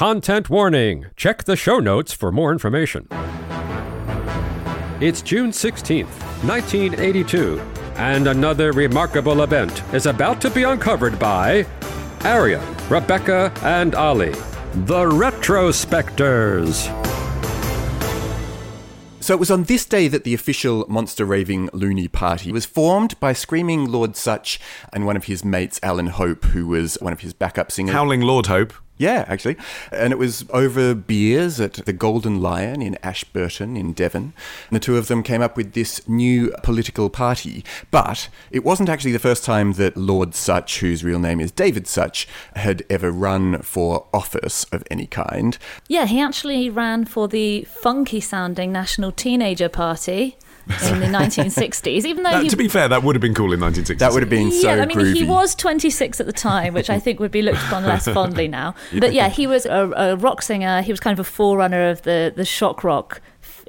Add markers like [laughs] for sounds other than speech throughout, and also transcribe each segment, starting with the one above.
Content warning. Check the show notes for more information. It's June 16th, 1982, and another remarkable event is about to be uncovered by Arion, Rebecca, and Olly, the Retrospectors. So it was on this day that the official monster raving loony party was formed by screaming Lord Sutch and one of his mates, Alan Hope, who was one of his backup singers. Howling Lord Hope. Yeah, actually. And it was over beers at the Golden Lion in Ashburton in Devon. And the two of them came up with this new political party. But it wasn't actually the first time that Lord Sutch, whose real name is David Sutch, had ever run for office of any kind. Yeah, he actually ran for the funky sounding National Teenager Party in the [laughs] 1960s, even though That- he. to be fair, that would have been cool in 1960s. That would have been so yeah, I mean, groovy. he was 26 at the time, which I think would be looked upon less fondly [laughs] now. But yeah, he was a, a rock singer. He was kind of a forerunner of the, the shock rock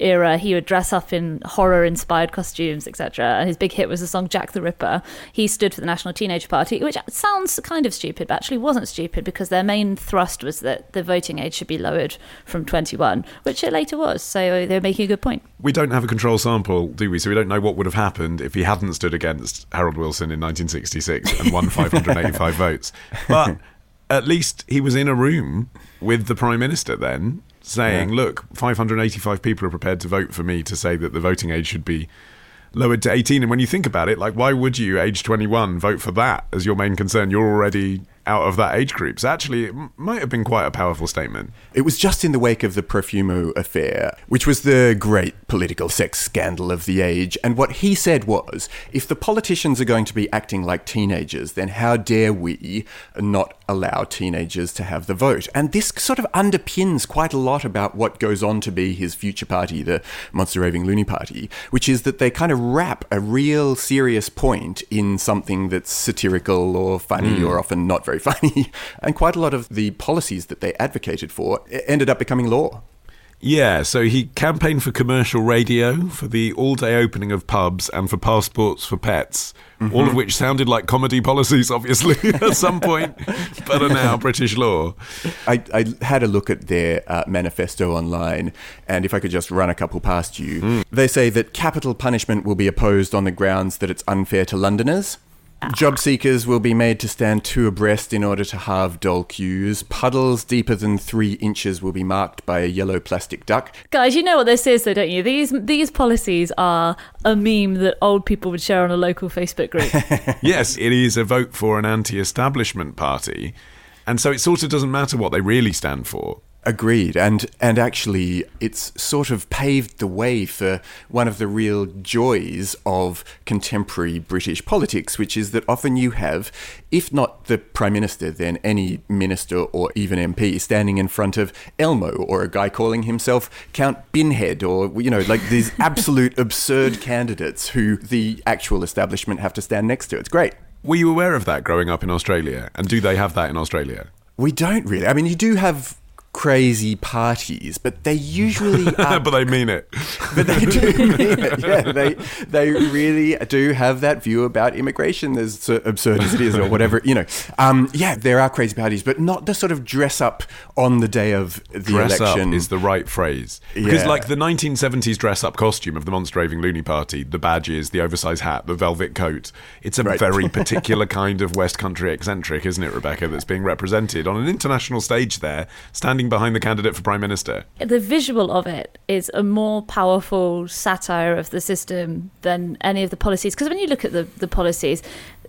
era. He would dress up in horror inspired costumes, etc. And his big hit was the song Jack the Ripper. He stood for the National Teenage Party, which sounds kind of stupid, but actually wasn't stupid because their main thrust was that the voting age should be lowered from 21, which it later was. So uh, they're making a good point. We don't have a control sample, do we? So we don't know what would have happened if he hadn't stood against Harold Wilson in 1966 and won [laughs] 585 votes. But at least he was in a room with the Prime Minister then saying, Yeah. look, 585 people are prepared to vote for me to say that the voting age should be lowered to 18. And when you think about it, like, why would you, age 21, vote for that as your main concern? You're already out of that age group. So actually, it might have been quite a powerful statement. It was just in the wake of the Profumo affair, which was the great political sex scandal of the age. And what he said was if the politicians are going to be acting like teenagers, then how dare we not allow teenagers to have the vote? And this sort of underpins quite a lot about what goes on to be his future party, the Monster Raving Loony Party, which is that they kind of wrap a real serious point in something that's satirical or funny hmm. or often not very [laughs] funny. And quite a lot of the policies that they advocated for ended up becoming law. Yeah, so he campaigned for commercial radio, for the all day opening of pubs, and for passports for pets, all of which sounded like comedy policies, obviously, [laughs] at some point, but are now British law. I, I had a look at their uh, manifesto online, and if I could just run a couple past you, they say that capital punishment will be opposed on the grounds that it's unfair to Londoners. Job seekers will be made to stand two abreast in order to halve dull queues. Puddles deeper than three inches will be marked by a yellow plastic duck. Guys, you know what this is, though, don't you? These these policies are a meme that old people would share on a local Facebook group. [laughs] Yes, it is a vote for an anti establishment party, and so it sort of doesn't matter what they really stand for. Agreed, and and actually, it's sort of paved the way for one of the real joys of contemporary British politics, which is that often you have, if not the prime minister, then any minister or even MP standing in front of Elmo or a guy calling himself Count Binhead, or you know, like these [laughs] absolute absurd candidates who the actual establishment have to stand next to. It's great. Were you aware of that growing up in Australia? And do they have that in Australia? We don't really. I mean, you do have crazy parties, but they usually [laughs] are but they mean it. but they do mean it. Yeah, they they really do have that view about immigration, as absurd as it is, or whatever. You know, um, yeah, there are crazy parties, but not the sort of dress up on the day of the dress election. up is the right phrase because Yeah. like the 1970s dress up costume of the monster raving loony party the badges the oversized hat the velvet coat it's a Right. very [laughs] particular kind of west country eccentric isn't it rebecca that's being represented on an international stage there standing behind the candidate for prime minister the visual of it is a more powerful satire of the system than any of the policies. Because when you look at the, the policies,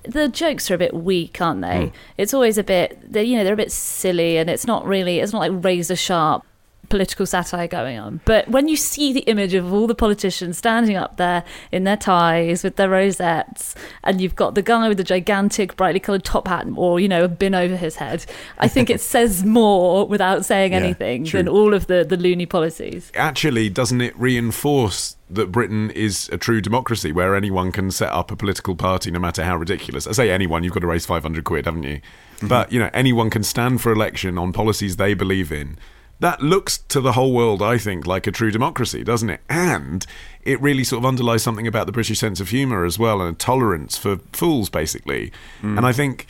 the jokes are a bit weak, aren't they? Hmm. It's always a bit, they you know, they're a bit silly, and it's not really, it's not like razor sharp political satire going on. But when you see the image of all the politicians standing up there in their ties with their rosettes, and you've got the guy with the gigantic, brightly coloured top hat or, you know, a bin over his head, I think it [laughs] says more without saying Yeah, anything true. than all of the, the loony policies. Actually, doesn't it reinforce that Britain is a true democracy where anyone can set up a political party no matter how ridiculous? I say anyone, you've got to raise 500 quid, haven't you? Mm-hmm. But, you know, anyone can stand for election on policies they believe in. That looks to the whole world, I think, like a true democracy, doesn't it? And it really sort of underlies something about the British sense of humour as well and a tolerance for fools, basically. Hmm. And I think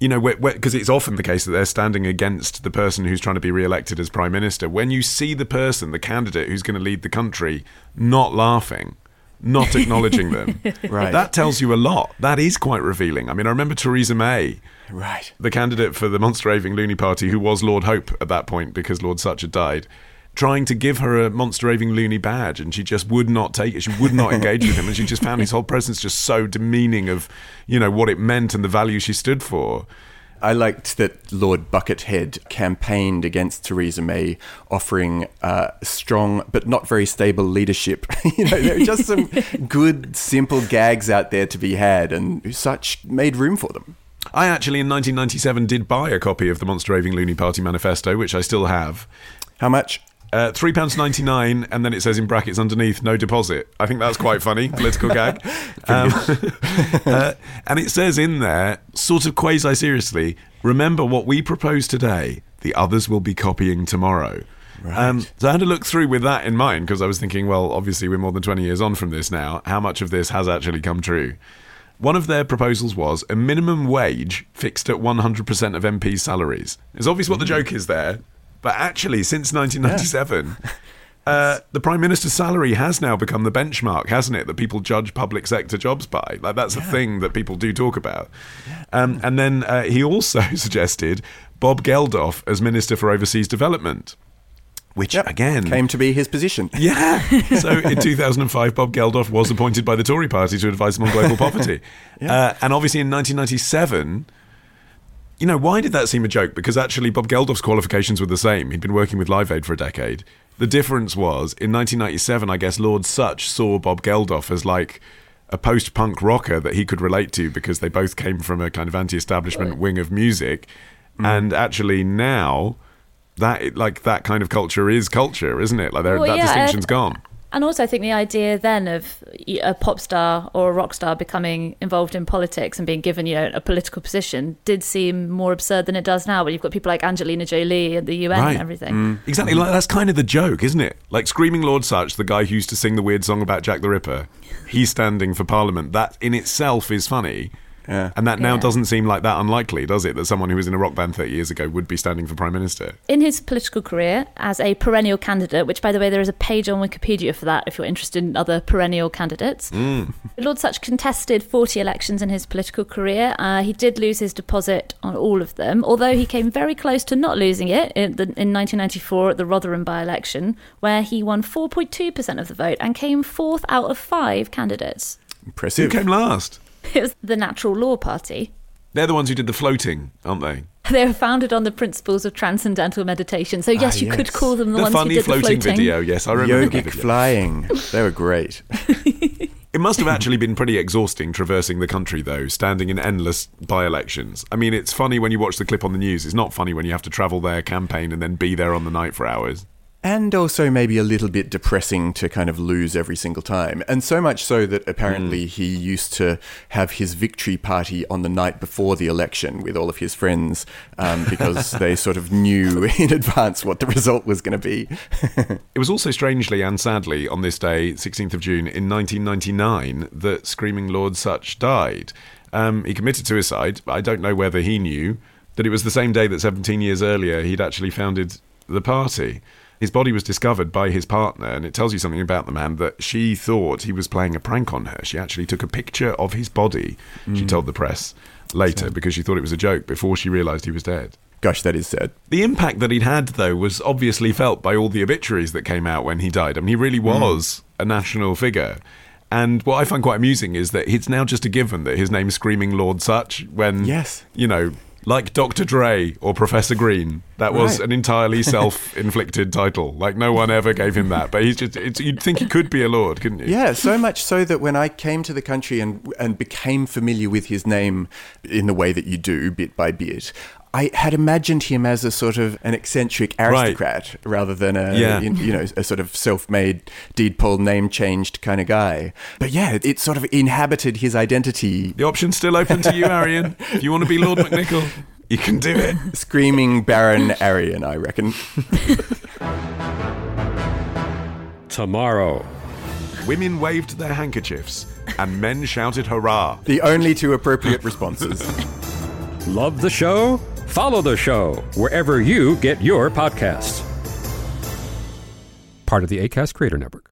you know, because it's often the case that they're standing against the person who's trying to be re-elected as prime minister. When you see the person, the candidate who's going to lead the country, not laughing, not acknowledging them, [laughs] Right. that tells you a lot. That is quite revealing. I mean, I remember Theresa May, Right. the candidate for the monster raving loony party, who was Lord Hope at that point because Lord Sutch had died. Trying to give her a monster raving loony badge, and she just would not take it. She would not engage with him, and she just found his whole presence just so demeaning of, you know, what it meant and the value she stood for. I liked that Lord Buckethead campaigned against Theresa May, offering uh, strong but not very stable leadership. [laughs] you know, there are just some [laughs] good, simple gags out there to be had, and Sutch made room for them. I actually, in 1997, did buy a copy of the Monster Raving Loony Party Manifesto, which I still have. How much? Uh, three pounds ninety nine, and then it says in brackets underneath, no deposit. I think that's quite funny, [laughs] political gag. [laughs] Um, [laughs] uh, and it says in there, sort of quasi seriously, remember what we propose today, the others will be copying tomorrow. Um, so I had to look through with that in mind because I was thinking, well, obviously we're more than 20 years on from this now. How much of this has actually come true? One of their proposals was a minimum wage fixed at 100% of MPs' salaries. It's obvious what the joke is there, but actually, since 1997, [laughs] uh, the Prime Minister's salary has now become the benchmark, hasn't it? That people judge public sector jobs by. Like, that's a thing that people do talk about. Um, and then uh, he also [laughs] suggested Bob Geldof as Minister for Overseas Development, which, Yep. again, Came to be his position. [laughs] yeah. So in 2005, Bob Geldof was appointed by the Tory party to advise them on global poverty. uh, and obviously in 1997, you know, why did that seem a joke? Because actually, Bob Geldof's qualifications were the same. He'd been working with Live Aid for a decade. The difference was in 1997, I guess Lord Sutch saw Bob Geldof as like a post punk rocker that he could relate to because they both came from a kind of anti establishment wing of music. Mm. And actually, now that like that kind of culture is culture, isn't it? Like Well, that yeah, distinction's gone. And also, I think the idea then of a pop star or a rock star becoming involved in politics and being given, you know, a political position did seem more absurd than it does now. When you've got people like Angelina Jolie and the UN and everything. Mm. Exactly. Like, that's kind of the joke, isn't it? Like Screaming Lord Sutch, the guy who used to sing the weird song about Jack the Ripper, he's standing for Parliament. That in itself is funny. Yeah. And that now Yeah. doesn't seem like that unlikely, does it? That someone who was in a rock band 30 years ago would be standing for Prime Minister. In his political career, as a perennial candidate, which by the way, there is a page on Wikipedia for that if you're interested in other perennial candidates. [laughs] Lord Sutch contested 40 elections in his political career. Uh, he did lose his deposit on all of them, although he came very close to not losing it in, the, in 1994 at the Rotherham by election, where he won 4.2% of the vote and came fourth out of five candidates. Impressive. Who came last? [laughs] It was the Natural Law Party. They're the ones who did the floating, aren't they? [laughs] They were founded on the principles of transcendental meditation. So, yes, Ah, you could call them the, The, ones funny who did floating, the floating video, yes, I remember the Yogic video. flying. They were great. [laughs] It must have actually been pretty exhausting traversing the country, though, standing in endless by elections. I mean, it's funny when you watch the clip on the news. It's not funny when you have to travel there, campaign, and then be there on the night for hours. And also maybe a little bit depressing to kind of lose every single time. And so much so that apparently he used to have his victory party on the night before the election with all of his friends um, because [laughs] they sort of knew [laughs] in advance what the result was going to be. [laughs] It was also strangely and sadly on this day, 16th of June in 1999, that Screaming Lord Sutch died. Um, he committed suicide. I don't know whether he knew that it was the same day that 17 years earlier he'd actually founded the party. His body was discovered by his partner, and it tells you something about the man that she thought he was playing a prank on her. She actually took a picture of his body, she mm. told the press later, because she thought it was a joke before she realised he was dead. Gosh, that is sad. The impact that he'd had, though, was obviously felt by all the obituaries that came out when he died. I mean, he really mm. was a national figure. And what I find quite amusing is that it's now just a given that his name's Screaming Lord Sutch when, Yes. you know, like Dr. Dre or Professor Green. That was Right. an entirely [laughs] self-inflicted title. Like no one ever gave him that, but he's just. It's, you'd think he could be a lord, couldn't you? Yeah, so much so that when I came to the country and and became familiar with his name in the way that you do, bit by bit, I had imagined him as a sort of an eccentric aristocrat rather than a Yeah. you, you know a sort of self-made deed poll name changed kind of guy. But yeah, it, it sort of inhabited his identity. The option's still open to you, Arion. If you want to be Lord McNicoll, you can do it. Screaming Baron Arion, I reckon. [laughs] Tomorrow. Women waved their handkerchiefs and men shouted hurrah. The only two appropriate responses. Love the show? Follow the show wherever you get your podcasts. Part of the ACAST Creator Network.